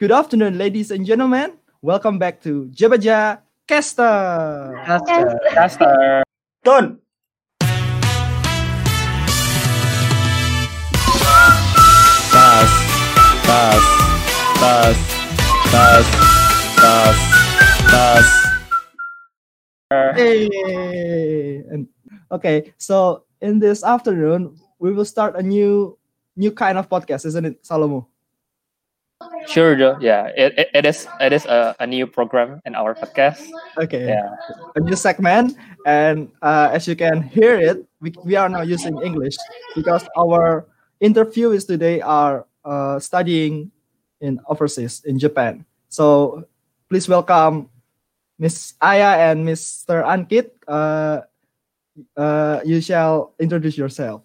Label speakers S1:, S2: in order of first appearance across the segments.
S1: Good afternoon, ladies and gentlemen. Welcome back to Jabaja Caster.
S2: Caster. Caster. Done.
S3: Tas, tas, tas, tas, tas, tas.
S1: Hey. And okay, so in this afternoon, we will start a new new kind of podcast, isn't it, Salomo?
S2: Sure, Joe. Yeah, it, it, it is it is a, a new program in our podcast.
S1: Okay.
S2: Yeah.
S1: A new segment, and uh, as you can hear it, we, we are now using English because our interviewees today are uh, studying in overseas in Japan. So please welcome Miss Aya and Mr. Ankit. Uh, uh, you shall introduce yourself.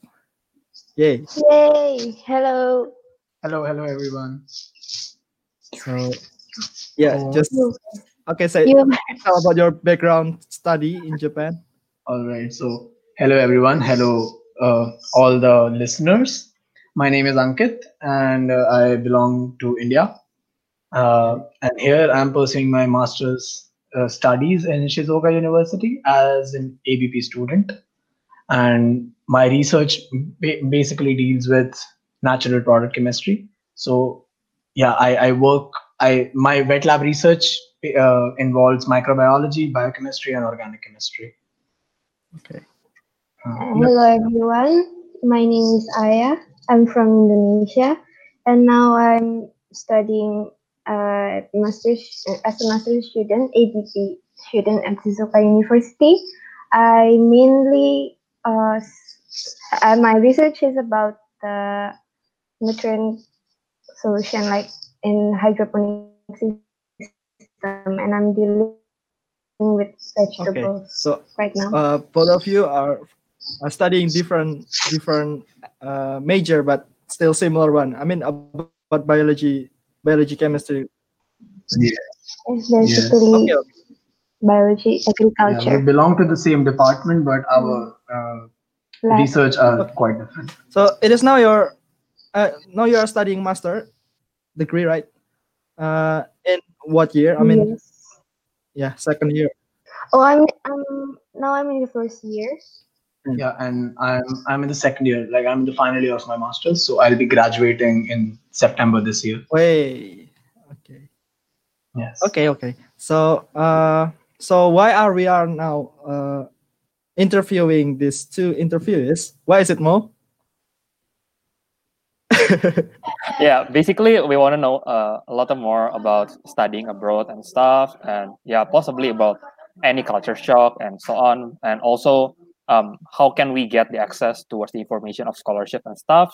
S1: Yay.
S4: Yay! Hello.
S5: Hello, hello everyone.
S1: So yeah,
S5: Oh.
S1: just okay. So
S4: You
S1: tell about your background study in Japan.
S5: All right. So, hello everyone. Hello, uh, all the listeners. My name is Ankit, and uh, I belong to India. Uh, and here I'm pursuing my master's uh, studies in Shizuoka University as an ABP student. And my research ba- basically deals with natural product chemistry. So, yeah, I, I work. I my wet lab research uh, involves microbiology, biochemistry, and organic chemistry.
S1: Okay.
S5: Uh,
S4: hello everyone. My name is Aya. I'm from Indonesia, and now I'm studying uh, master's as a master's student, ABP student at Shizuoka University. I mainly uh, uh, my research is about the nutrient solution, like in hydroponic system, and I'm dealing with
S1: Okay.
S4: vegetables
S1: So
S4: right now.
S1: uh, both of you are, are studying different different uh, major but still similar one. I mean about biology, biology, chemistry.
S4: It's basically
S1: Okay. okay.
S4: biology,
S5: yeah,
S4: agriculture,
S5: we belong to the same department, but our uh, research are quite different.
S1: So it is now your uh, now you are studying master degree, right? Uh, in what year? I mean,
S4: Yes.
S1: yeah, second year.
S4: Oh, I'm I'm now I'm in the first year.
S5: Yeah, and I'm I'm in the second year. Like I'm in the final year of my masters, so I'll be graduating in September this year.
S1: Wait. Okay.
S5: Yes.
S1: Okay. Okay. So uh, so why are we are now uh interviewing these two interviewees? Why is it Mo?
S2: Yeah, basically we want to know uh, a lot more about studying abroad and stuff, and yeah, possibly about any culture shock and so on, and also um, how can we get the access towards the information of scholarship and stuff.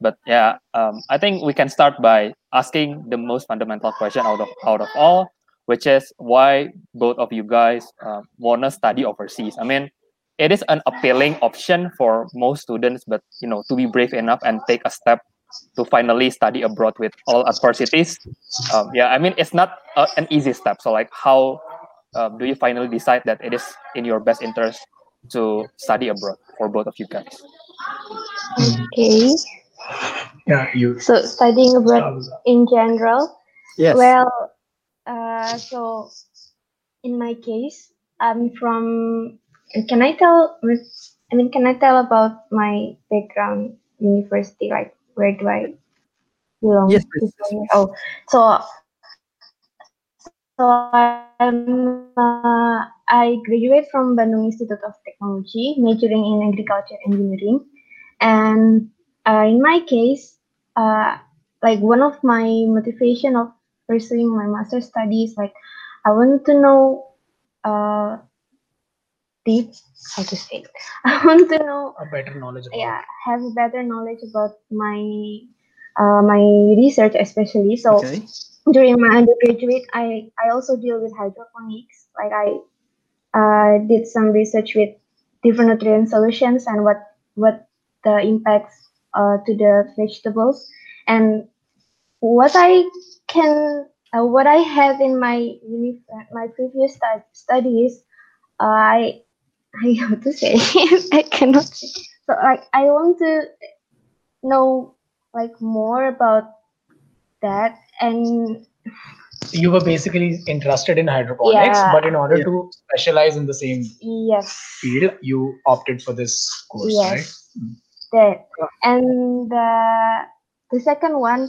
S2: But yeah, um, I think we can start by asking the most fundamental question out of out of all, which is why both of you guys uh, wanna study overseas. I mean, it is an appealing option for most students, but you know, to be brave enough and take a step to finally study abroad with all adversities. Um, yeah, I mean, it's not a, an easy step. So, like, how um, do you finally decide that it is in your best interest to study abroad for both of you guys?
S4: Okay.
S5: Yeah, you.
S4: So studying abroad in general.
S1: yes.
S4: Well, uh, so in my case, I'm from. Can I tell? I mean, can I tell about my background, university? Like, where do I belong?
S1: Yes, please, yes,
S4: Oh, so so I'm, uh, I graduate from Bandung Institute of Technology, majoring in agriculture engineering, and uh, in my case, uh, like one of my motivation of pursuing my master studies, like I want to know, how to say, it. I want to know
S5: A better knowledge about.
S4: yeah have a better knowledge about my uh, my research especially so
S1: Okay.
S4: during my undergraduate i i also deal with hydroponics like i uh, did some research with different nutrient solutions and what what the impacts uh, to the vegetables and what i can uh, what i have in my my previous stu- studies uh, i i have to say i cannot say so like i want to know like more about that and
S5: You were basically interested in hydroponics,
S4: Yeah.
S5: but in order
S1: Yeah.
S5: to specialize in the same
S4: yes,
S5: field, you opted for this course, right?
S4: yes, that. And the the second one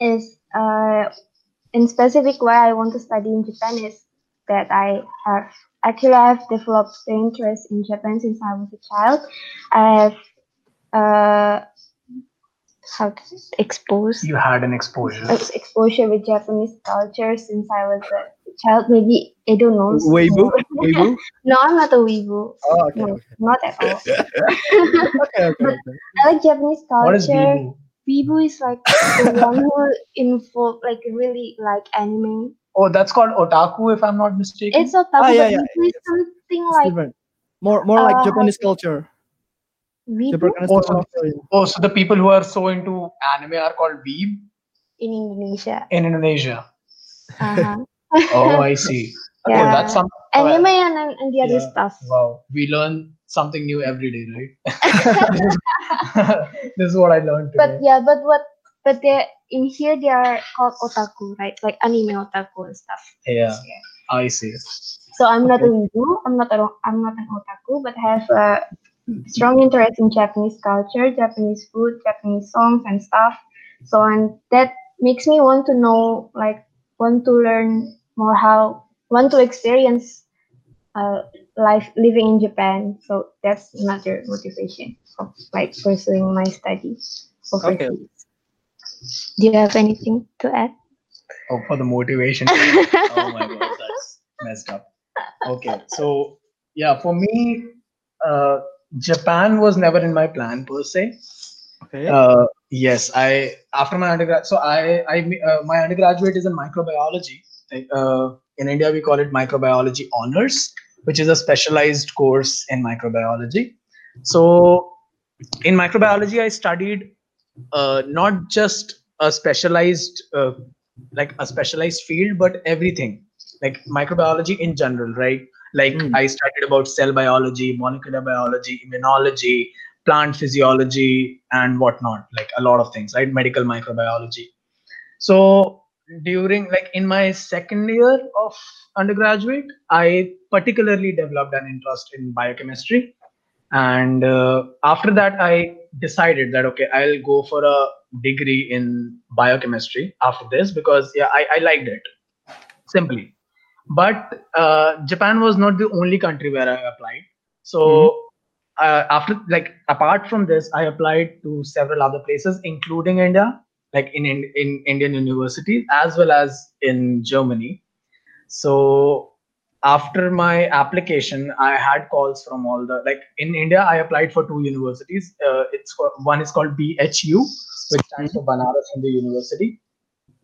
S4: is uh, in specific why I want to study in Japan is that I have actually I've developed the interest in Japan since I was a child. I've uh, how to say, exposed
S5: You had an exposure.
S4: ex- exposure with Japanese culture since I was a child. Maybe I don't know.
S1: Weibo, Weibo.
S4: No, I'm not a Weibo.
S1: Oh, okay,
S4: No,
S1: okay,
S4: not at all.
S1: okay, okay. okay.
S4: I like Japanese culture.
S5: What is Weebu?
S4: Weebu is like the one who involve like really like anime.
S5: Oh, that's called otaku, if I'm not mistaken.
S4: It's otaku,
S1: Ah, yeah,
S4: but
S1: yeah,
S4: Weebu something
S1: It's
S4: like
S1: different. More, more like
S4: Uh,
S1: Japanese culture.
S4: Weebu
S1: Japanese
S5: Oh,
S1: culture.
S5: so- oh, so the people who are so into anime are called weeb
S4: in Indonesia.
S5: in Indonesia.
S4: Uh-huh.
S5: Oh, I see. Okay,
S4: Yeah.
S5: that's some.
S4: anime and, and, and the other
S5: Yeah.
S4: stuff.
S5: Wow, we learn something new every day, right? this, is, this is what I learned today.
S4: But yeah, but what but they in here they are called otaku, right? Like anime otaku and stuff.
S5: yeah, I see.
S4: So I'm not a weebu, I'm not a I'm not an otaku, but I have a strong interest in Japanese culture, Japanese food, Japanese songs and stuff. So and that makes me want to know, like, want to learn more how, want to experience uh, life living in Japan. So that's another motivation of like pursuing my studies overseas.
S1: Okay.
S4: Do you have anything to add?
S5: Oh, for the motivation. oh my god, that's messed up. Okay, so yeah, for me, uh, Japan was never in my plan per se.
S1: Okay.
S5: Uh, yes, I after my undergrad, so I I uh, my undergraduate is in microbiology. Uh, in India, we call it microbiology honors, which is a specialized course in microbiology. So in microbiology, I studied uh, not just a specialized uh, like a specialized field, but everything like microbiology in general, right? Like
S1: Mm.
S5: I started about cell biology, molecular biology, immunology, plant physiology, and whatnot, like a lot of things, right? Medical microbiology. So during like in my second year of undergraduate, I particularly developed an interest in biochemistry. And uh, after that, I decided that okay, I'll go for a degree in biochemistry after this because yeah, I, I liked it simply. But uh, Japan was not the only country where I applied. So uh, after like apart from this, I applied to several other places, including India, like in, in in Indian universities as well as in Germany. So after my application, I had calls from all the like in India. I applied for two universities. Uh, it's one is called BHU, which stands for Banaras Hindu University.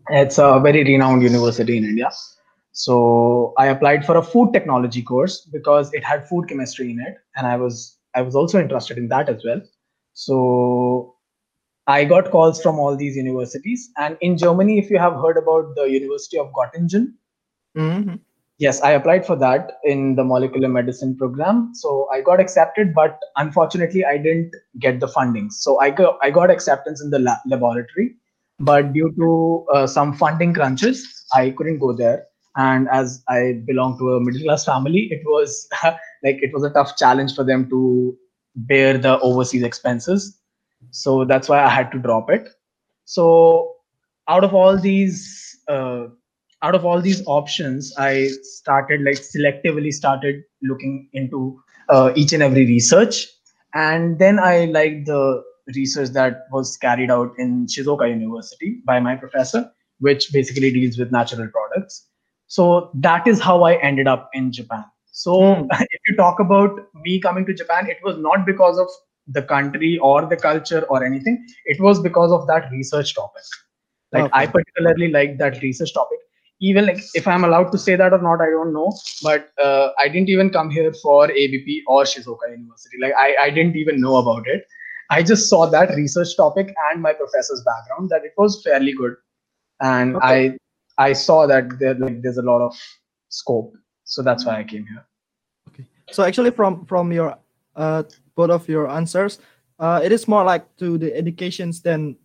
S5: It's a very renowned university in India. So I applied for a food technology course because it had food chemistry in it, and I was I was also interested in that as well. So I got calls from all these universities, and in Germany, if you have heard about the University of Göttingen,
S1: Mhm.
S5: Yes, I applied for that in the molecular medicine program. So I got accepted, but unfortunately, I didn't get the funding. So I got, I got acceptance in the la- laboratory, but due to uh, some funding crunches, I couldn't go there. And as I belong to a middle class family, it was like it was a tough challenge for them to bear the overseas expenses. So that's why I had to drop it. So out of all these uh, out of all these options i started like selectively started looking into uh, each and every research. And then i liked the research that was carried out in shizuoka university by my professor which basically deals with natural products. So that is how i ended up in japan. So
S1: Hmm.
S5: if you talk about me coming to japan it was not because of the country or the culture or anything. It was because of that research topic. Like
S1: Okay.
S5: i particularly liked that research topic even like if i'm allowed to say that or not i don't know. But uh, i didn't even come here for abp or shizuoka university. Like I, I didn't even know about it. I just saw that research topic and my professor's background that it was fairly good. And
S1: Okay.
S5: i i saw that there like there's a lot of scope. So that's why i came here. Okay.
S1: So actually, from from your uh, both of your answers, uh, it is more like to the educations than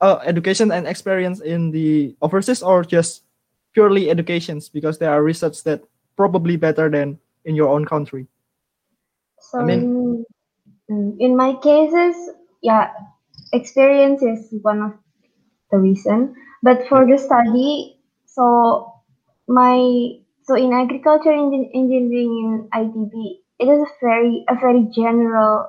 S1: uh, education and experience in the overseas or just purely educations because there are research that probably better than in your own country
S4: So
S1: mean-
S4: in, in my cases, yeah, experience is one of the reason. But for the study, so my so in agriculture engin- engineering in ITB, it is a very a very general.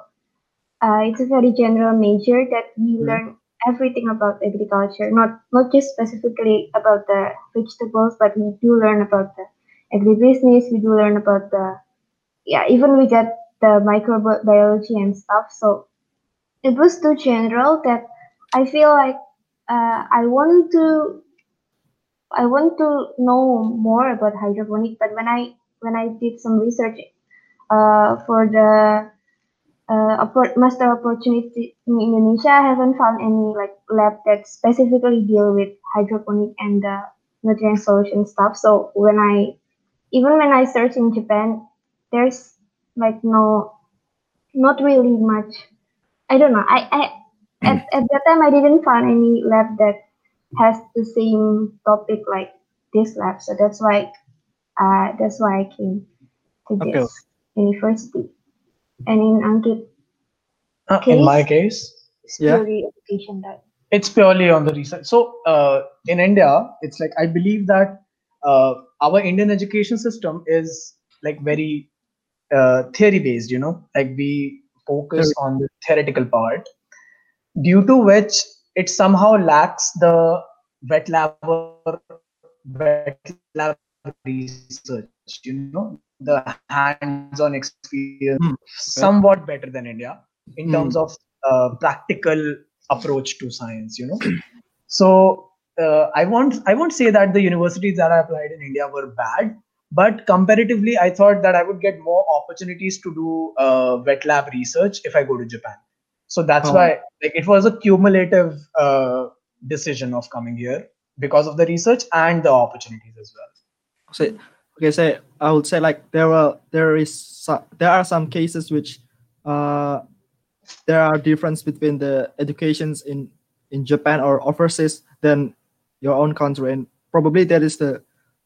S4: Uh, it's a very general major that we learn everything about agriculture, not not just specifically about the vegetables, but we do learn about the agribusiness. We do learn about the yeah, even we get the microbiology and stuff. So it was too general that I feel like uh, I want to I want to know more about hydroponic. But when I when I did some research uh, for the uh, master opportunity in Indonesia, I haven't found any like lab that specifically deal with hydroponic and the nutrient solution stuff. So when I even when I search in Japan, there's like no not really much. I don't know. I i at, at that time i didn't find any lab that has the same topic like this lab. So that's why uh that's why i came to
S1: Okay.
S4: this university and in ankit
S5: Uh, in my case,
S4: it's
S1: Yeah.
S4: purely education that
S5: it's purely on the research. So uh, in India, it's like I believe that uh, our Indian education system is like very uh, theory based. You know, like we focus on the theoretical part, due to which it somehow lacks the wet lab or wet lab research. You know, the hands-on experience
S1: Hmm.
S5: somewhat better than India in
S1: Hmm.
S5: terms of uh, practical approach to science. You know, so uh, I won't I won't say that the universities that I applied in India were bad, but comparatively, I thought that I would get more opportunities to do uh, wet lab research if I go to Japan. So that's
S1: Oh.
S5: why like it was a cumulative uh, decision of coming here because of the research and the opportunities as well.
S1: say okay say i would say like there are there is there are some cases which uh there are difference between the educations in in japan or overseas than your own country. And probably that is the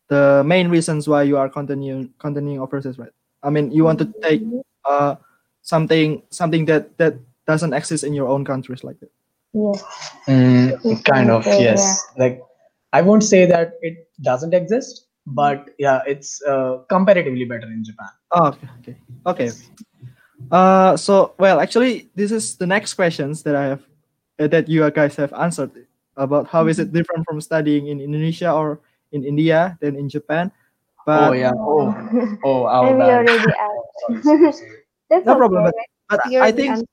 S1: the main reasons why you are continuing continuing overseas right? I mean you want to take uh something something that that doesn't exist in your own countries like that.
S4: Yes.
S5: Mm, kind of
S4: Okay,
S5: yes. Like i won't say that it doesn't exist but yeah it's uh, comparatively better in japan
S1: Oh, okay, okay, okay. Uh, so well, actually, this is the next questions that I have uh, that you guys have answered about how is it different from studying in Indonesia or in India than in Japan. But
S5: oh yeah oh oh our
S4: and we
S5: bad.
S4: already
S5: Sorry,
S4: asked
S5: sorry, sorry.
S4: that's
S1: No problem,
S4: okay.
S1: but
S4: You're
S1: I think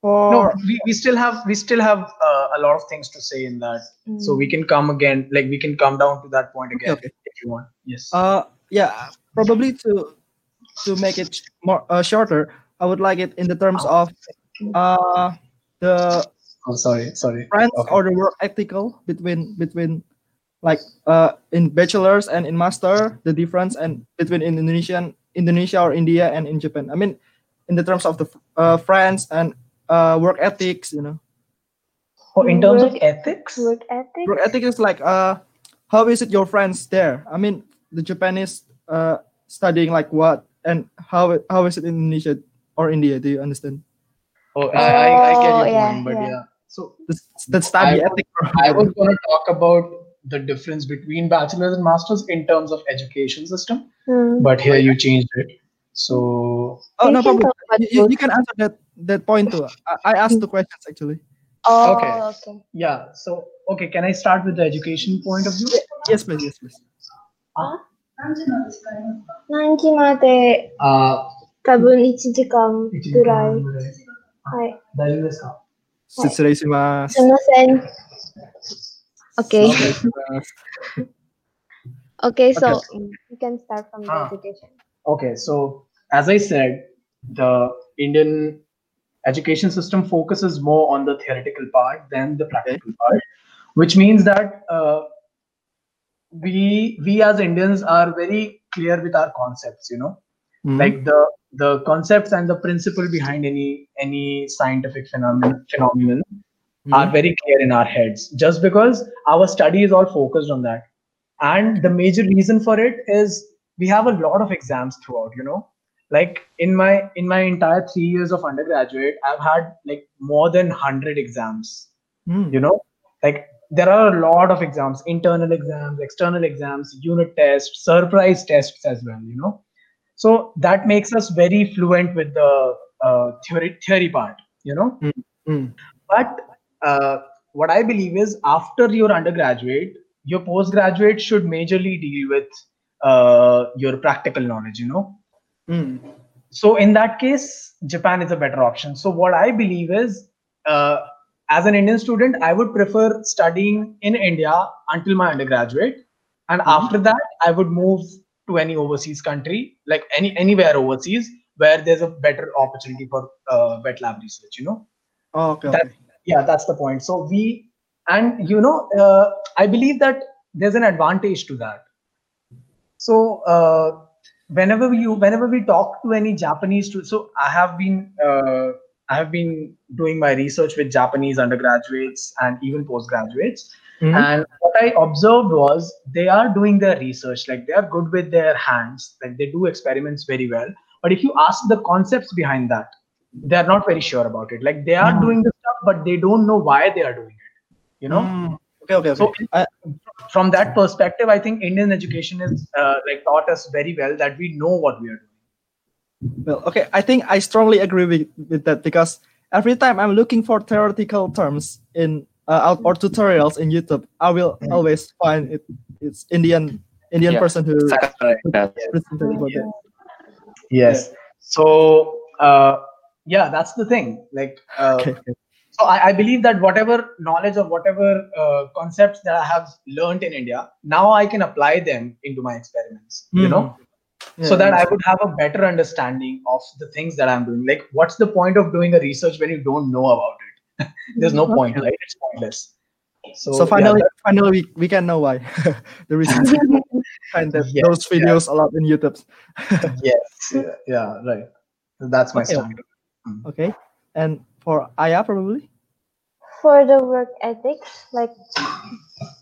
S1: for
S5: no we, we still have we still have uh, a lot of things to say in that. So we can come again like we can come down to that point again
S1: okay.
S5: if you want. Yes.
S1: Uh yeah probably to to make it more uh, shorter, I would like it in the terms of uh the
S5: oh sorry sorry.
S1: friends
S5: Okay.
S1: or the work ethical between between like uh in bachelor's and in master the difference and between in Indonesian Indonesia or India and in Japan. I mean in the terms of the uh, friends and uh work ethics you know.
S5: Oh in terms of ethics?
S4: work ethic
S1: work ethics is like uh how is it your friends there? I mean the Japanese uh studying like what and how it, how is it in Indonesia or India? Do you understand?
S5: Oh i i, I get
S4: Oh,
S5: your
S4: yeah,
S5: point but
S4: yeah.
S5: yeah. So
S1: the, the study
S5: I would-
S1: ethic
S5: I was going to talk about the difference between bachelor's and master's in terms of education system,
S4: Hmm.
S5: but here you changed it. So
S1: oh no problem. you, you- you can answer that that point too I, I asked the questions actually
S4: oh
S5: Okay.
S4: okay
S5: yeah, so okay, can I start with the education point of view?
S1: yes please yes please
S4: 何時まで
S5: Uh,
S4: 多分1時間ぐらい。はい。
S5: 大丈夫ですか
S1: 失礼します
S4: すみません。Okay. Okay, so
S1: Okay.
S4: mm, you can start from the
S5: Ah.
S4: education.
S5: Okay, so as I said, the Indian education system focuses more on the theoretical part than the practical part, which means that uh, we we as Indians are very clear with our concepts. You know,
S1: Mhm.
S5: like the the concepts and the principle behind any any scientific phenomenon phenomenon are
S1: Mhm.
S5: very clear in our heads just because our study is all focused on that and the major reason for it is we have a lot of exams throughout you know like in my in my entire 3 years of undergraduate i've had like more than 100 exams.
S1: Mm.
S5: you know? Like there are a lot of exams internal exams external exams unit tests surprise tests as well you know? So that makes us very fluent with the uh, theory theory part you know?
S1: Mm.
S5: but uh, what i believe is after your undergraduate your postgraduate should majorly deal with uh, your practical knowledge you know
S1: Mm.
S5: so in that case japan is a better option so what i believe is uh, as an indian student i would prefer studying in india until my undergraduate and
S1: Mhm.
S5: after that i would move to any overseas country like any anywhere overseas where there's a better opportunity for uh, wet lab research you know
S1: Oh, okay,
S5: That-
S1: okay.
S5: yeah that's the point so we and you know uh, i believe that there's an advantage to that so uh, whenever you whenever we talk to any japanese stu- so i have been uh, i have been doing my research with japanese undergraduates and even postgraduates
S1: Mhm.
S5: and what i observed was they are doing their research like they are good with their hands like they do experiments very well but if you ask the concepts behind that they are not very sure about it like they are
S1: Mhm.
S5: doing the stuff but they don't know why they are doing it you know
S1: Mm. Okay, okay, okay.
S5: So-
S1: I,
S5: from that perspective i think indian education is uh, like taught us very well that we know what we are doing
S1: well, okay. I think I strongly agree with, with that because every time I'm looking for theoretical terms in uh, or tutorials in YouTube, I will
S5: Mm.
S1: always find it. It's Indian Indian
S2: Yeah.
S1: person who
S2: Second, yeah.
S1: presented about that.
S5: yes so uh, yeah that's the thing like uh,
S1: okay.
S5: So I, I believe that whatever knowledge or whatever uh, concepts that i have learned in india now i can apply them into my experiments you
S1: Mhm.
S5: know?
S1: Yeah,
S5: so that
S1: yeah.
S5: i would have a better understanding of the things that i'm doing. Like what's the point of doing a research when you don't know about it? There's no point right? It's pointless. So,
S1: So finally,
S5: that-
S1: finally, we, we can know why. The reason behind that,
S5: Yes,
S1: those videos a lot in YouTube.
S5: yes yeah, yeah right. That's my
S1: Okay.
S5: stand
S1: Okay, and for Aya probably.
S4: for the work ethics like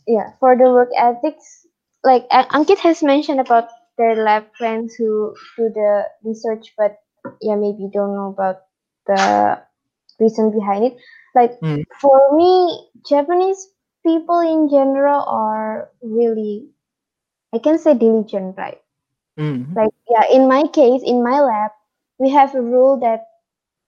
S4: yeah for the work ethics like ankit has mentioned about their lab friends who do the research but yeah maybe don't know about the reason behind it like
S1: Mm.
S4: for me japanese people in general are really i can say diligent right
S1: Mm.
S4: like yeah in my case in my lab we have a rule that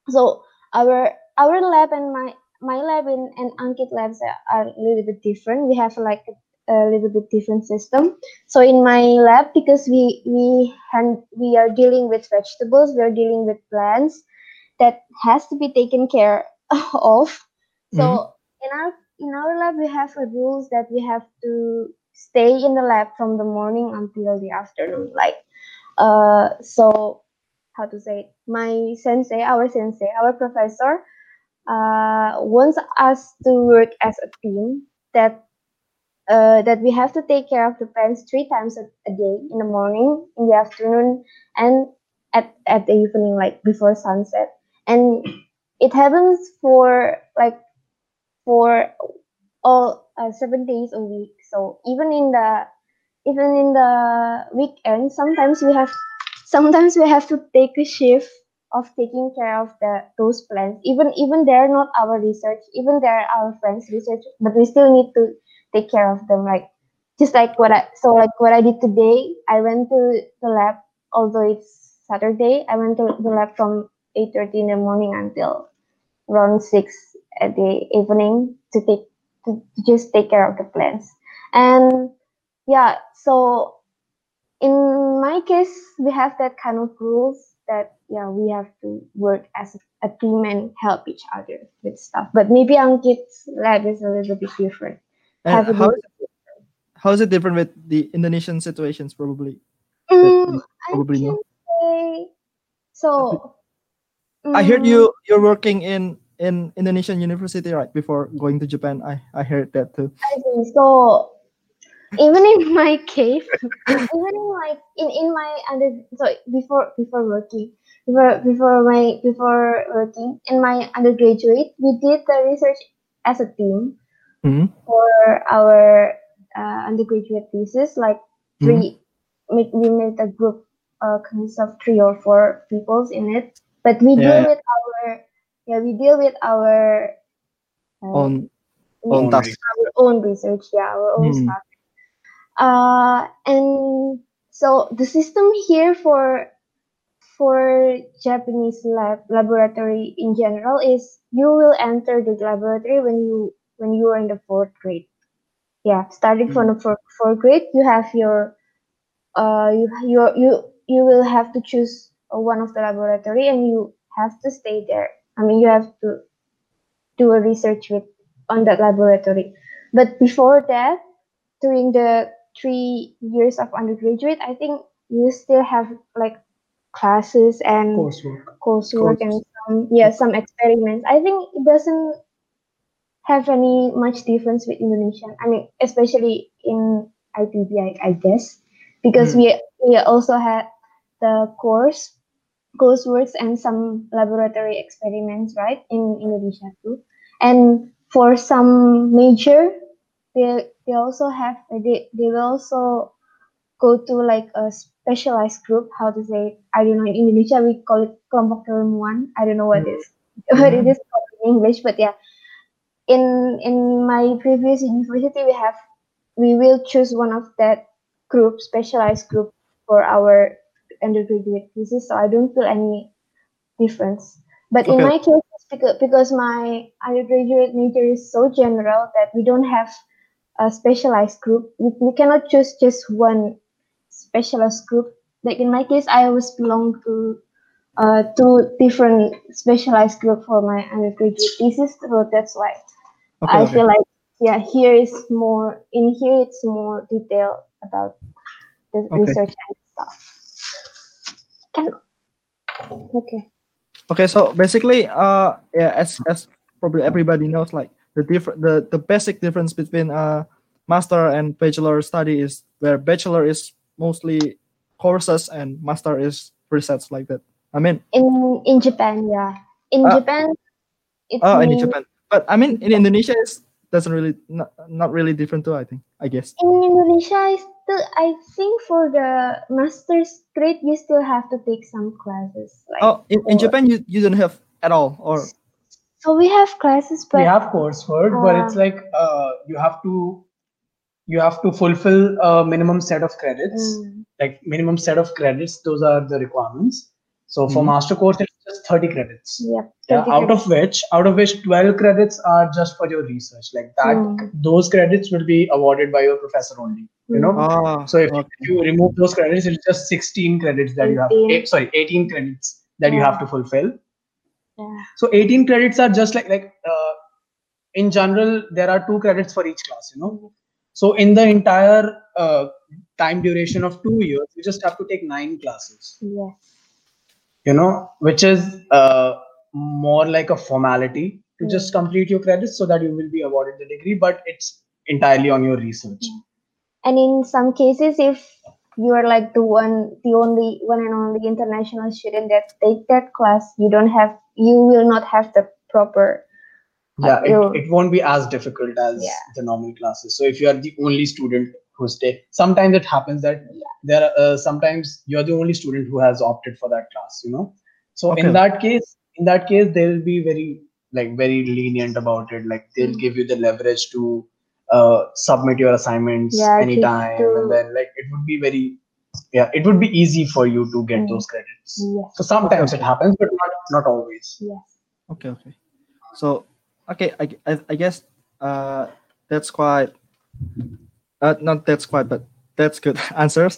S4: so our our lab and my my lab and, and ankit labs are, are a little bit different. We have like a, a little bit different system. So in my lab because we we hand, we are dealing with vegetables we are dealing with plants that has to be taken care of. So
S1: Mhm.
S4: in our in our lab we have a rules that we have to stay in the lab from the morning until the afternoon like uh so how to say it? My sensei our sensei our professor uh wants us to work as a team that uh, that we have to take care of the plants three times a, a day in the morning in the afternoon and at, at the evening like before sunset. And it happens for like for all uh, seven days a week. So even in the even in the weekend sometimes we have sometimes we have to take a shift of taking care of the those plants. Even even they're not our research. Even they're our friends research but we still need to take care of them like just like what i so like what i did today i went to the lab although it's saturday i went to the lab from 8.30 in the morning until around 6 at the evening to take to, to just take care of the plants. And yeah so in my case we have that kind of rules that yeah we have to work as a, team and help each other with stuff but maybe ankit's lab is a little bit different
S1: And
S4: Have a
S1: how, is it different with the Indonesian situations? Probably.
S4: Mm, I
S1: probably
S4: can
S1: no.
S4: say so
S1: I heard
S4: mm,
S1: you you're working in in Indonesian university right before going to Japan. I I heard that too.
S4: I. So even in my case, even in like in, in my under so before before working before before my before working in my undergraduate we did the research as a team
S1: Mhm.
S4: for our uh, undergraduate thesis. Like three, make, we made a group uh, consists of three or four peoples in it. But we deal with our yeah we deal with our uh,
S1: On
S4: we-
S5: Own
S1: task.
S4: our own research, yeah, our own
S1: Hmm.
S4: stuff. Uh, and so the system here for for Japanese lab laboratory in general is you will enter the laboratory when you when you are in the fourth grade. Yeah, starting from the fourth, fourth grade, you have your uh you you you you will have to choose uh, one of the laboratory and you have to stay there. I mean, you have to do a research with on that laboratory. But before that, during the three years of undergraduate, I think you still have like classes and
S5: Coursework.
S4: coursework and some yeah some experiments. I think it doesn't have any much difference with Indonesian. I mean, especially in IPB, I, I guess, because mm. we we also had the course courseworks and some laboratory experiments, right, in Indonesia too. And for some major, they they also have they they will also go to like a specialized group. How to say? I don't know. In Indonesia, we call it kelompok keilmuan. I don't know what is mm-hmm. what it mm-hmm. is called in English, but yeah. In in my previous university, we have we will choose one of that group, specialized group for our undergraduate thesis. So I don't feel any difference. But in my case, because, because my undergraduate major is so general that we don't have a specialized group. We, we cannot choose just one specialized group. Like in my case, I always belong to uh, two different specialized group for my undergraduate thesis. So that's why
S1: Okay,
S4: I
S1: okay.
S4: feel like yeah, here is more in here. It's more detail about the
S1: Okay.
S4: research and stuff. Can okay.
S1: Okay, so basically, uh, yeah, as as probably everybody knows, like the different the the basic difference between uh master and bachelor study is where bachelor is mostly courses and master is research like that. I mean,
S4: In in Japan, yeah. In
S1: Ah.
S4: Japan, it's
S1: oh, in Japan, but I mean in Indonesia is doesn't really not, not really different too. I think I guess.
S4: in Indonesia, I still I think for the master's grade, you still have to take some classes. Like
S1: Oh, in, in Japan you you don't have at all or
S4: so we have classes, but
S5: we have coursework, but it's
S4: Uh,
S5: like uh, you have to you have to fulfill a minimum set of credits,
S4: Mm,
S5: like minimum set of credits. Those are the requirements. So for
S1: Mhm.
S5: master course, it's just thirty credits.
S4: yep.
S5: Yeah,
S4: 30
S5: out of which out of which 12 credits are just for your research like that
S4: Mm.
S5: those credits will be awarded by your professor only you know
S1: oh,
S5: so if,
S1: okay.
S5: if you remove those credits it's just 16 credits that you have eight, sorry 18 credits that you have to fulfill
S4: Yeah.
S5: so 18 credits are just like like uh, in general there are two credits for each class you know so in the entire uh, time duration of two years you just have to take nine classes
S4: Yes.
S5: you know which is uh, more like a formality to
S4: Mm.
S5: just complete your credits so that you will be awarded the degree but it's entirely on your research
S4: And in some cases, if you are like the one, the only one and only international student that take that class, you don't have, you will not have the proper.
S5: yeah
S4: you-
S5: it, it won't be as difficult as
S4: Yeah.
S5: the normal classes so if you are the only student who's take sometimes it happens that there are uh, sometimes you're the only student who has opted for that class you know so
S1: Okay.
S5: in that case in that case they'll be very like very lenient about it like they'll
S4: Mm.
S5: give you the leverage to uh, submit your assignments
S4: Yeah,
S5: anytime and then like it would be very yeah it would be easy for you to get
S4: Mm.
S5: those credits
S4: Yes.
S5: so sometimes it happens but not not always
S4: Yes.
S1: Okay, okay. So, okay, I, I, I guess uh, that's quite, uh, not that's quite, but that's good answers.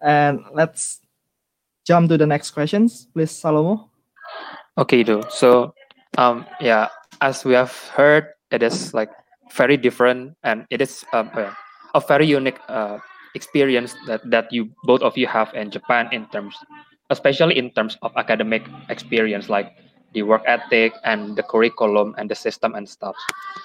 S1: And let's jump to the next questions, please, Salomo.
S2: Okay, do so. Um, yeah, as we have heard, it is like very different, and it is um, uh, a very unique uh, experience that that you both of you have in Japan in terms, especially in terms of academic experience, like the work ethic and the curriculum and the system and stuff.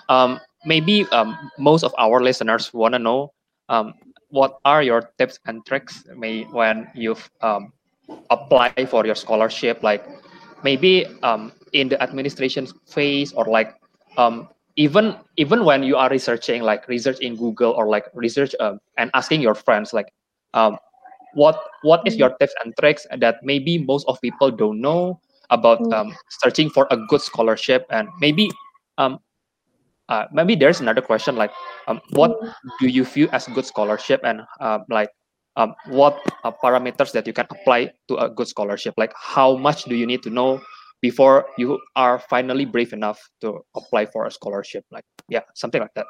S2: Um, maybe um, most of our listeners want to know um, what are your tips and tricks may when you've um, apply for your scholarship like maybe um, in the administration phase or like um, even even when you are researching like research in google or like research um, and asking your friends like um, what what is your tips and tricks that maybe most of people don't know about
S4: Mm.
S2: um, searching for a good scholarship? And maybe um, uh, maybe there's another question like um, what do you view as good scholarship? And um, like um, what uh, parameters that you can apply to a good scholarship? Like how much do you need to know before you are finally brave enough to apply for a scholarship like yeah something like that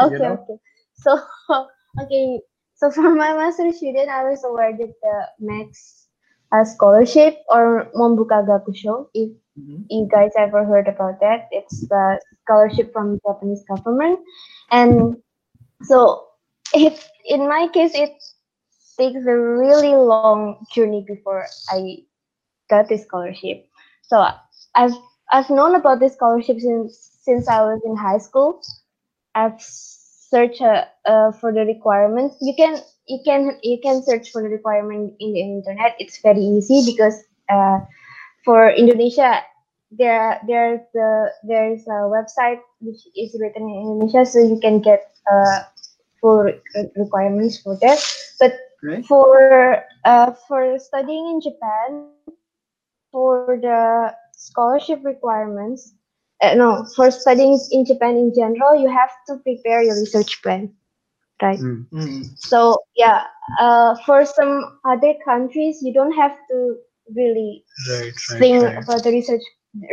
S5: You
S4: Okay,
S5: know?
S4: okay. So, okay. So for my master student, I was awarded the MEXT uh, scholarship or Monbukagakusho. If
S1: Mhm.
S4: you guys ever heard about that, it's the scholarship from Japanese government. And so, it in my case, it takes a really long journey before I got this scholarship. So I've I've known about this scholarship since since I was in high school. I've searched uh, uh, for the requirements. You can you can you can search for the requirement in the internet. It's very easy because uh, for Indonesia there there's the there's a website which is written in Indonesia, so you can get uh, full re- requirements for that. But
S1: Okay.
S4: for uh, for studying in Japan, for the scholarship requirements, uh, no, for studying in Japan in general, you have to prepare your research plan, right?
S5: Mm.
S1: Mm.
S4: So yeah, uh, for some other countries, you don't have to really
S5: Right,
S4: think
S5: right, right.
S4: about the research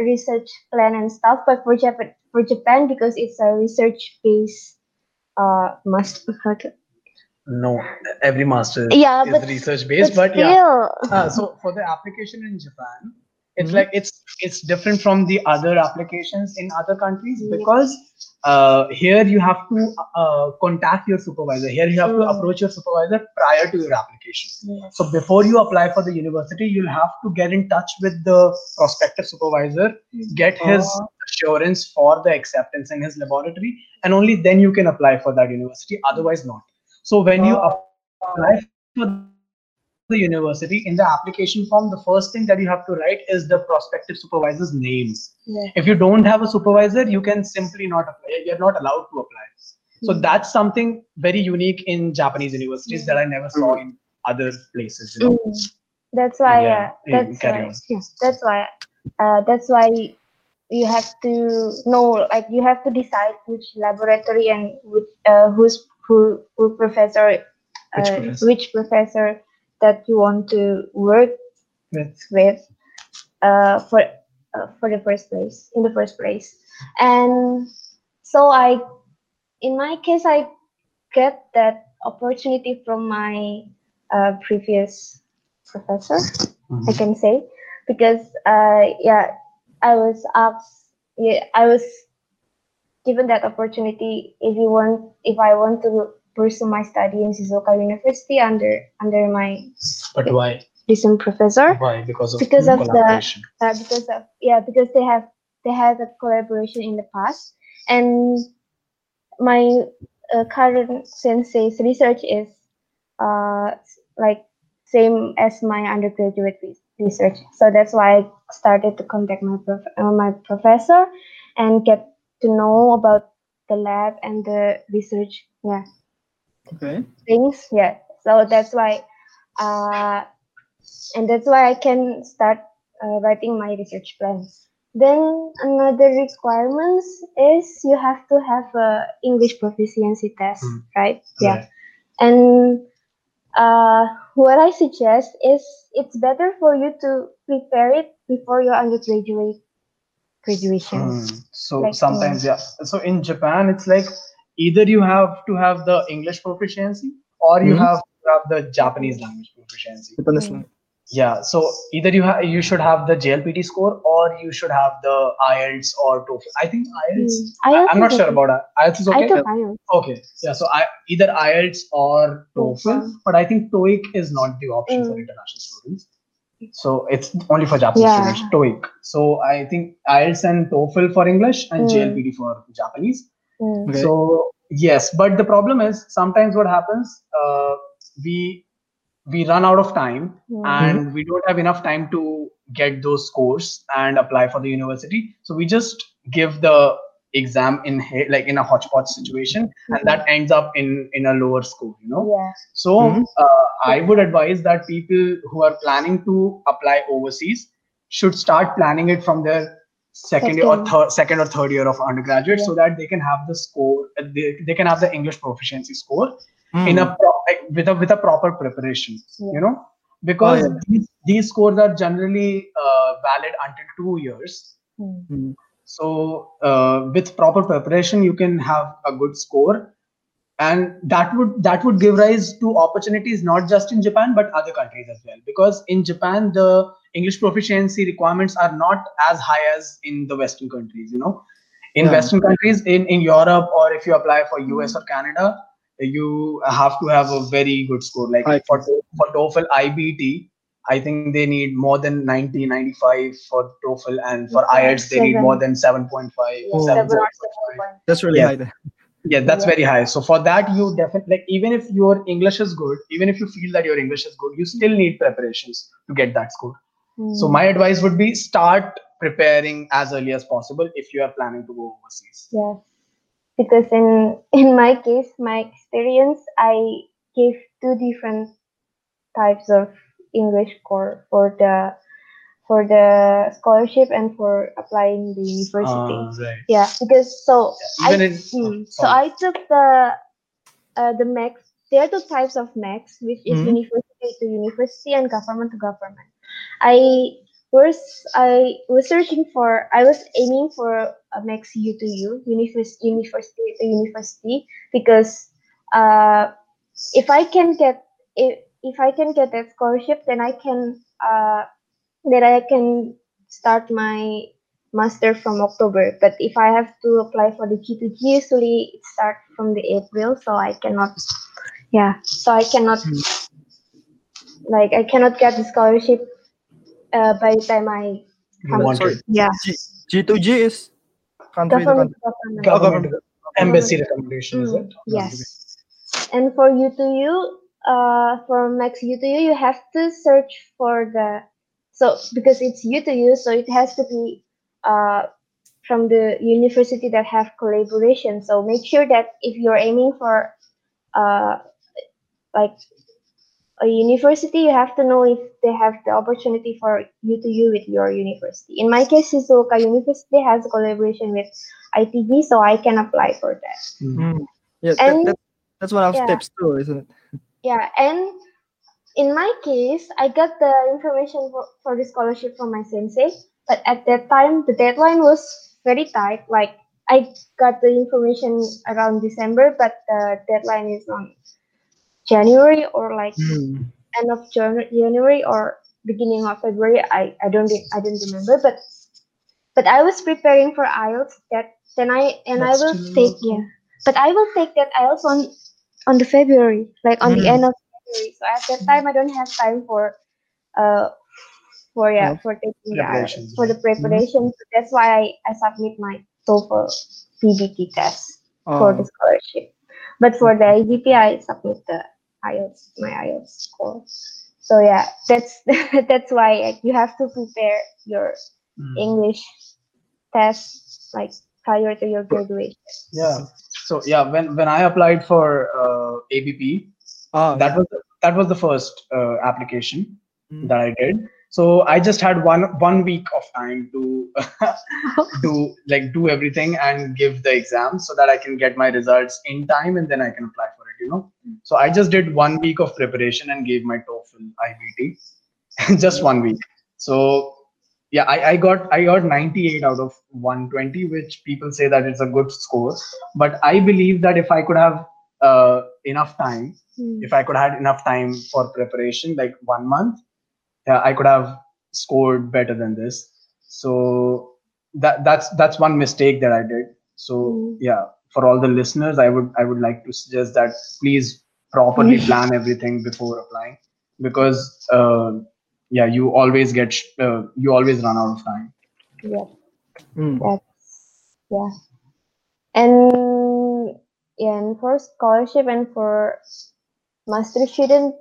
S4: research plan and stuff. But for Japan, for Japan, because it's a research based, uh, must
S5: No, every master
S4: yeah,
S5: is
S4: but
S5: research based, but yeah. Uh, so for the application in Japan, it's
S1: Mhm.
S5: like it's it's different from the other applications in other countries
S4: Yeah.
S5: because uh, here you have to uh, contact your supervisor. Here you have to
S4: Mm.
S5: approach your supervisor prior to your application.
S4: yes.
S5: So before you apply for the university, you'll have to get in touch with the prospective supervisor, get his assurance for the acceptance in his laboratory, and only then you can apply for that university. Otherwise, not. So when you
S1: Oh.
S5: apply for the university in the application form, the first thing that you have to write is the prospective supervisor's names
S4: Yeah.
S5: If you don't have a supervisor, you can simply not apply. You're not allowed to apply. So
S4: Mm.
S5: that's something very unique in Japanese universities that I never saw in other places. You know?
S4: Mm. That's why.
S5: Yeah,
S4: Uh, that's why. Yeah, that's why. Uh, that's why you have to know, like, you have to decide which laboratory and which uh, who's who who professor, uh,
S5: Which professor?
S4: which professor that you want to work
S5: With.
S4: with uh, for uh, for the first place in the first place. And so i in my case i get that opportunity from my uh, previous professor i can say because uh, yeah i was asked yeah i was given that opportunity if you want if i want to pursue my study in Shizuoka University under under my
S5: but why?
S4: recent professor
S5: Why? Because of
S4: Because of the- uh, because of yeah because they have they had a collaboration in the past and my uh, current sensei's research is uh like same as my undergraduate re- research so that's why i started to contact my prof- uh, my professor and get to know about the lab and the research yeah
S1: Okay.
S4: things yeah so that's why uh and that's why i can start uh, writing my research plans then another requirements is you have to have a english proficiency test
S5: Hmm.
S4: right yeah
S5: Right.
S4: and uh, what i suggest is it's better for you to prepare it before your undergraduate graduation
S5: Hmm. So
S4: Like,
S5: sometimes, yeah. So in Japan, it's like either you have to have the English proficiency or you
S1: Mhm.
S5: have to have the Japanese language proficiency.
S1: Japanese
S4: Mm.
S1: language.
S5: Yeah. So either you have you should have the JLPT score or you should have the IELTS or TOEFL. I think IELTS.
S4: Hmm.
S5: I, am not sure about it. IELTS is okay.
S4: i
S5: okay.
S4: took IELTS.
S5: Okay. Yeah. So I either IELTS or TOEFL,
S4: TOEFL.
S5: but I think TOEIC is not the option for
S4: Mm.
S5: international students. So it's only for Japanese
S4: Yeah.
S5: students. TOEIC. So I think IELTS and TOEFL for English and
S4: Mm.
S5: JLPT for Japanese.
S4: Mm.
S1: Okay.
S5: So yes, but the problem is sometimes what happens, uh, we we run out of time
S4: Mm.
S5: and we don't have enough time to get those scores and apply for the university. So we just give the exam in like in a hodgepodge situation and that ends up in in a lower score you know
S4: Yeah.
S5: so
S1: Mhm.
S5: uh, i would advise that people who are planning to apply overseas should start planning it from their second year or
S4: Second.
S5: third second or third year of undergraduate
S4: Yeah.
S5: so that they can have the score uh, they, they can have the english proficiency score
S1: Hmm.
S5: in a pro- like, with a with a proper preparation
S4: Yeah.
S5: you know because
S1: yeah.
S5: these, these scores are generally uh, valid until two years
S4: Mm.
S1: Hmm.
S5: So uh, with proper preparation you can have a good score. And that would that would give rise to opportunities not just in japan but other countries as well. Because in japan the english proficiency requirements are not as high as in the western countries you know. In
S1: Yeah.
S5: western countries in in europe or if you apply for us or canada you have to have a very good score. Like for for TOEFL IBT I think they need more than 90 95 for TOEFL and for
S4: Yeah,
S5: IELTS they need more than 7.5
S4: Yeah,
S1: Oh.
S4: seven or
S5: 7.5
S4: seven
S1: That's really
S5: Yeah.
S1: high. There.
S5: yeah that's
S4: Yeah.
S5: very high so for that you definitely like even if your english is good even if you feel that your english is good you still need preparations to get that score so
S4: Mm.
S5: my advice would be start preparing as early as possible if you are planning to go overseas
S4: Yes, because in in my case, my experience, I gave two different types of English core for the for the scholarship and for applying the university.
S5: Uh, right
S4: yeah, because so
S5: even
S4: I
S5: in
S4: mm, so. I took the uh, the MEXT. There are two types of MEXT, which is
S1: Mhm.
S4: university to university and government to government. I was I was searching for I was aiming for a MEXT U to U, university university to university, because uh, if I can get if, if I can get that scholarship, then I can uh, then I can start my master from October. But if I have to apply for the G2G, usually it starts from the April, so I cannot. Yeah, so I cannot. Like I cannot get the scholarship uh, by the time I come.
S5: want
S4: Yeah,
S1: G two G is country to
S4: government.
S1: country.
S4: government.
S5: government
S1: government.
S5: embassy recommendation is
S4: Mm,
S5: it
S4: Yes. And for U to U, uh, for MEXT U to U, you have to search for the so because it's U to U, so it has to be uh from the university that have collaboration. So make sure that if you're aiming for uh like a university, you have to know if they have the opportunity for U to U with your university. In my case, Shizuoka University has a collaboration with ITB, so I can apply for that.
S5: Mm.
S1: Hmm. Yeah,
S4: And-
S1: that, that's one of
S4: yeah.
S1: tips too, isn't it?
S4: Yeah, and in my case, I got the information for, for the scholarship from my sensei, but at that time the deadline was very tight. Like I got the information around December, but the deadline is on January or like
S1: Hmm.
S4: end of Jan- January or beginning of February. I, I don't I don't remember, but but I was preparing for IELTS. That then I and I will take yeah, but I will take that IELTS on on the February, like on the
S1: Mm.
S4: end of February. So at that time, I don't have time for uh for yeah for taking the IELTS, for the
S5: right.
S4: preparation. So that's why I, I submit my TOEFL PBT test for the
S1: Oh,
S4: scholarship. But for the IGP, I submit the IELTS, my IELTS score. So yeah, that's that's why like, you have to prepare your
S5: Mm.
S4: English test like prior to your graduation.
S5: yeah so yeah when when i applied for uh, abp
S1: oh,
S5: that was that was the first uh, application
S1: Mm.
S5: that i did. So i just had one one week of time to do like do everything and give the exam so that i can get my results in time and then i can apply for it you know? So i just did one week of preparation and gave my toefl ibt just one week. So yeah I, I got i got 98 out of 120 which people say that it's a good score but i believe that if i could have uh, enough time
S4: Hmm.
S5: if I could have had enough time for preparation, like one month, yeah, I could have scored better than this. So that that's that's one mistake that I did. So
S4: Mm.
S5: yeah, for all the listeners, I would I would like to suggest that please properly
S4: Mm.
S5: plan everything before applying because uh, yeah, you always get uh, you always run out of time.
S4: Yeah,
S1: Hmm.
S4: that's yeah. And yeah, and for scholarship and for master student,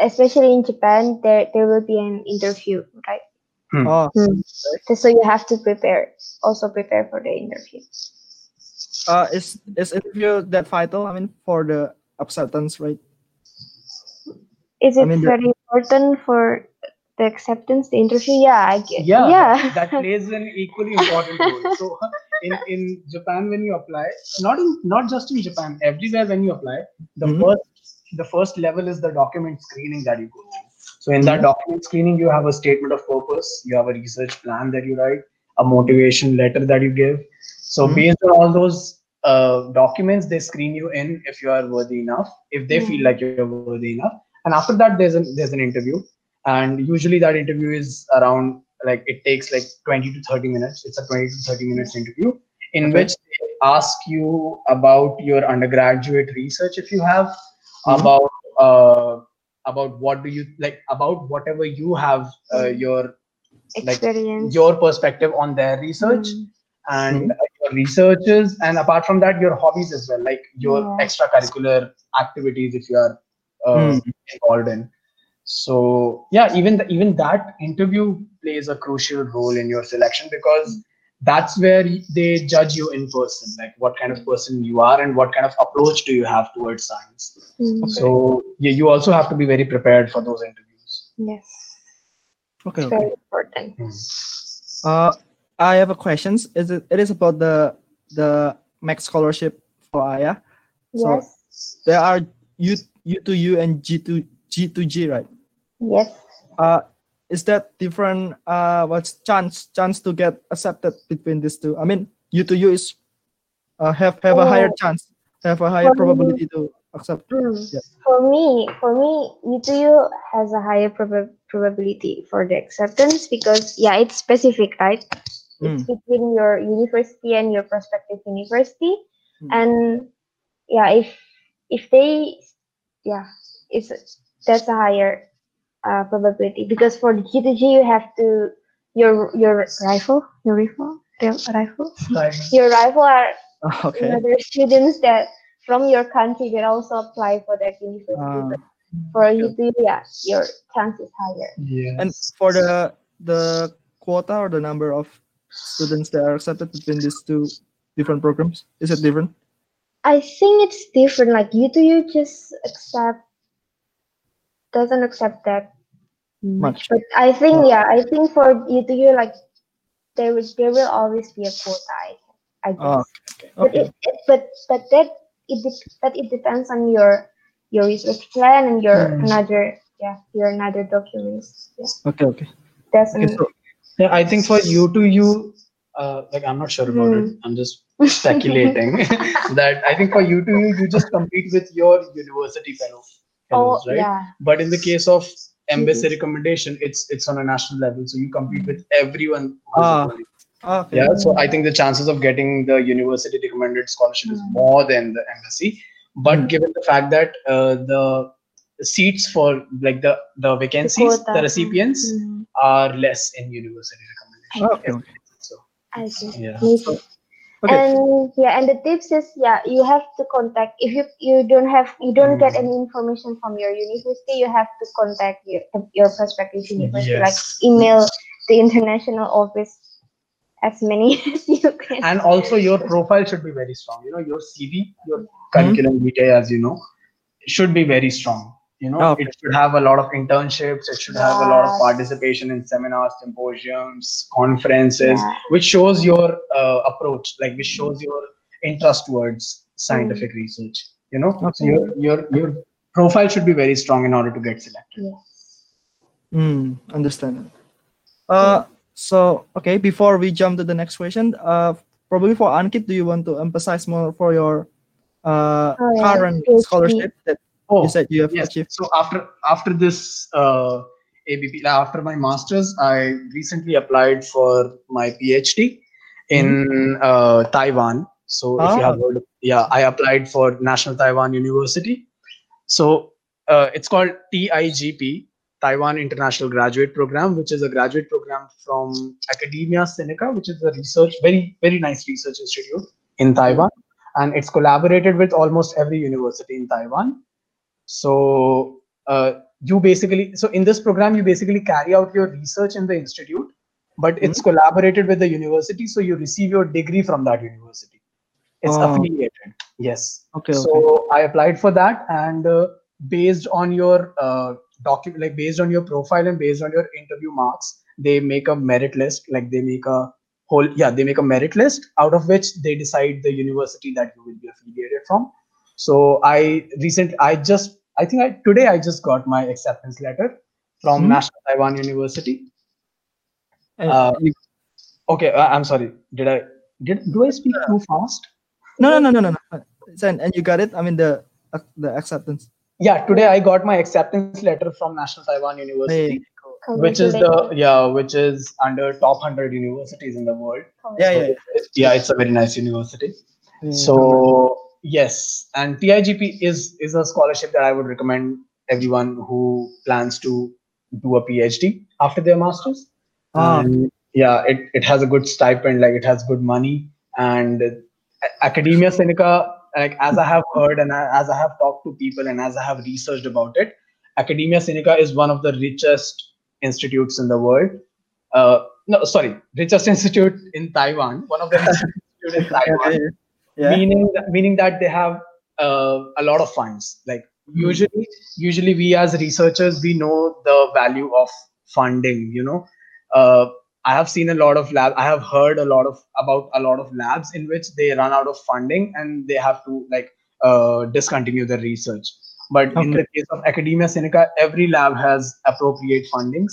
S4: especially in Japan, there there will be an interview, right?
S1: Oh,
S4: So you have to prepare, also prepare for the interview.
S1: uh, is is interview that vital? I mean, for the acceptance right
S4: Is
S1: I
S4: it
S1: mean, the-
S4: very important for the acceptance, the interview? Yeah, I guess.
S5: yeah,
S4: Yeah.
S5: That, that plays an equally important role so in in japan when you apply not in not just in japan everywhere when you apply the
S1: Mhm.
S5: first the first level is the document screening that you go through so in that document screening you have a statement of purpose you have a research plan that you write a motivation letter that you give so
S1: Mhm.
S5: based on all those uh, documents they screen you in if you are worthy enough if they feel
S4: Mhm.
S5: like you're worthy enough and after that there's an there's an interview and usually that interview is around like it takes like 20 to 30 minutes it's a 20 to 30 minutes interview in
S1: Okay.
S5: which they ask you about your undergraduate research if you have
S1: Mhm.
S5: about uh, about what do you like about whatever you have uh, your like
S4: Experience.
S5: your perspective on their research
S4: Mm.
S5: and uh, your researches and apart from that your hobbies as well like your
S4: Yeah.
S5: extracurricular activities if you are uh,
S1: Mm.
S5: involved in so yeah even the, even that interview plays a crucial role in your selection because that's where they judge you in person like what kind of person you are and what kind of approach do you have towards science
S4: Mm.
S5: so yeah, you also have to be very prepared for those interviews
S4: Yes.
S1: Okay.
S4: It's
S1: okay.
S4: very important.
S1: Uh, I have a questions. Is it? It is about the the MEXT scholarship for Aya. So-
S4: Yes.
S1: There are U U to U and G to G to G, right?
S4: Yes.
S1: Uh, is that different? Uh, what's chance chance to get accepted between these two? I mean, U to U is uh, have have a higher
S4: Oh.
S1: chance, have a higher
S4: For me-
S1: probability to accept.
S4: Mm.
S1: Yeah.
S4: For me, for me, UTU has a higher proba- probability for the acceptance because yeah, it's specific, right? It's between your university and your prospective university,
S1: Mm.
S4: and yeah, if if they yeah, it's that's a higher uh, probability because for the G2G you have to your your rifle your rifle your rifle
S5: Right.
S4: your rifle are
S1: Okay.
S4: another students that from your country that also apply for that university.
S1: Uh,
S4: But for you to yeah, your chance is higher.
S5: Yeah.
S1: and for the the quota or the number of students that are accepted between these two different programs, is it different?
S4: I think it's different. Like you to you just accept doesn't accept that
S1: Much.
S4: But I think yeah, I think for you to you like there will there will always be a quota. I, I guess.
S1: Oh,
S4: But
S1: Okay.
S4: it, it but but that it but it depends on your your research plan and your
S5: Hmm.
S4: another yeah your another documents. Yeah,
S1: Okay. Okay.
S4: that's
S1: Okay. So
S5: Yeah, I think for you to you, uh, like I'm not sure about it. I'm just speculating that I think for you to you, you just compete with your university fellow
S4: oh
S5: right?
S4: yeah
S5: But in the case of embassy recommendation, it's it's on a national level, so you compete with everyone. who's
S1: Ah. okay.
S5: Yeah, so I think the chances of getting the university recommended scholarship is
S4: Mm.
S5: more than the embassy. But
S1: Mm.
S5: given the fact that uh, the seats for like the the vacancies,
S4: quota.
S5: the recipients
S4: Mm,
S5: are less in university recommendation.
S1: Okay. okay.
S5: So
S4: I see.
S5: yeah.
S4: Me too.
S1: Okay.
S4: And yeah, and the tips is yeah, you have to contact if you you don't have you don't get any information from your university, you have to contact your your prospective university, like email the international office as many as you can.
S5: and also your profile should be very strong you know your cv your mm-hmm. curriculum vitae as you know should be very strong you know
S1: Okay.
S5: it should have a lot of internships it should have a lot of participation in seminars symposiums conferences
S4: Yeah.
S5: which shows your uh, approach like which shows your interest towards scientific research you know so your your your profile should be very strong in order to get selected
S4: Yes.
S1: Mm, understand. Uh, so okay, before we jump to the next question, uh, probably for Ankit, do you want to emphasize more for your uh
S4: Oh, yeah.
S1: current
S4: PhD.
S1: scholarship that
S5: oh
S1: you said you have
S5: yes.
S1: achieved?
S5: so after after this uh, ABP after my masters I recently applied for my PhD in uh, Taiwan. So if you
S1: Ah.
S5: have heard of, yeah I applied for National Taiwan University. So uh, it's called TIGP Taiwan International Graduate Program which is a graduate program from Academia Sinica which is a research very very nice research institute in Taiwan. And it's collaborated with almost every university in Taiwan so uh, you basically so in this program you basically carry out your research in the institute but it's collaborated with the university so you receive your degree from that university It's
S1: Oh.
S5: affiliated. Yes.
S1: Okay. okay.
S5: So I applied for that, and uh, based on your uh, document, like based on your profile and based on your interview marks, they make a merit list. Like they make a whole, yeah, they make a merit list out of which they decide the university that you will be affiliated from. So I recently, I just, I think I today I just got my acceptance letter from
S1: Hmm.
S5: National Taiwan University. Uh,
S1: you-
S5: Okay, I- I'm sorry. Did I did do I speak too fast?
S1: no, no, no, no, no, no. And, and you got it. I mean the uh, the acceptance.
S5: Yeah, today I got my acceptance letter from National Taiwan University.
S1: Hey,
S5: which is the yeah which is under top 100 universities in the world
S1: Yeah, yeah.
S5: So, yeah it's a very nice university
S1: yeah.
S5: so yes and tigp is is a scholarship that i would recommend everyone who plans to do a phd after their masters.
S1: Ah.
S5: And, yeah it, it has a good stipend like it has good money. And a- academia sinica like as i have heard and as i have talked to people and as i have researched about it academia sinica is one of the richest institutes in the world. Uh, no sorry richest institute in taiwan one of the in taiwan
S1: yeah,
S5: meaning that, meaning that they have uh, a lot of funds. Like
S1: Hmm.
S5: usually usually we as researchers we know the value of funding you know? Uh, i have seen a lot of lab i have heard a lot of about a lot of labs in which they run out of funding and they have to like uh, discontinue their research. But in the case of academia sinica every lab has appropriate fundings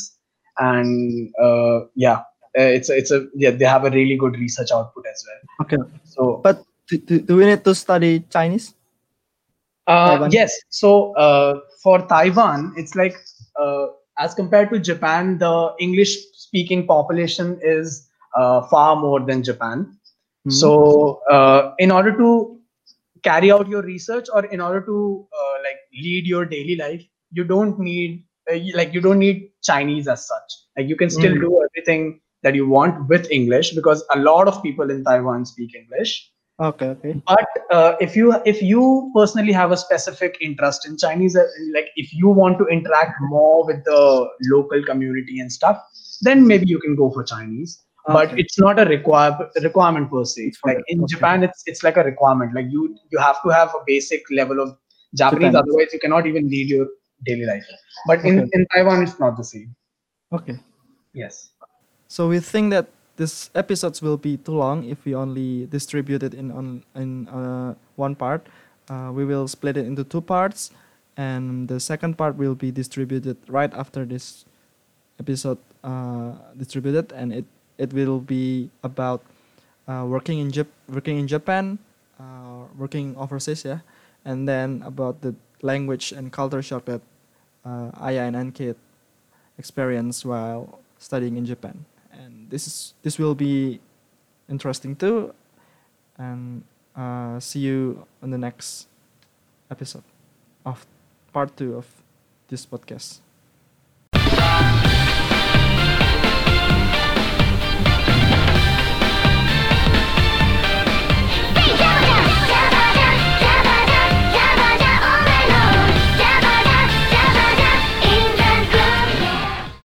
S5: and uh, yeah uh, it's a, it's a yeah they have a really good research output as well.
S1: Okay.
S5: so
S1: But do, do, do we need to study Chinese?
S5: Uh, yes. So uh, for Taiwan, it's like uh, as compared to Japan, the English-speaking population is uh, far more than Japan.
S1: Hmm.
S5: So uh, in order to carry out your research or in order to uh, like lead your daily life, you don't need like you don't need Chinese as such. Like you can still
S1: Mm.
S5: do everything that you want with English because a lot of people in Taiwan speak English
S1: Okay, okay.
S5: but uh, if you if you personally have a specific interest in chinese uh, like if you want to interact more with the local community and stuff then maybe you can go for chinese but it's not a require, requirement per se
S1: It's
S5: like in
S1: okay.
S5: japan it's it's like a requirement like you you have to have a basic level of japanese
S1: Japanese.
S5: otherwise you cannot even lead your daily life but in
S1: Okay.
S5: in taiwan it's not the same
S1: Okay.
S5: yes
S1: So we think that this episodes will be too long if we only distribute it in on in uh, one part. Uh, we will split it into two parts, and the second part will be distributed right after this episode uh, distributed, and it it will be about uh, working in Jap- working in Japan, uh, working overseas, yeah, and then about the language and culture shock that uh, Aya and Ankit experience while studying in Japan. This is this will be interesting too. And uh, see you on the next episode of part two of this podcast.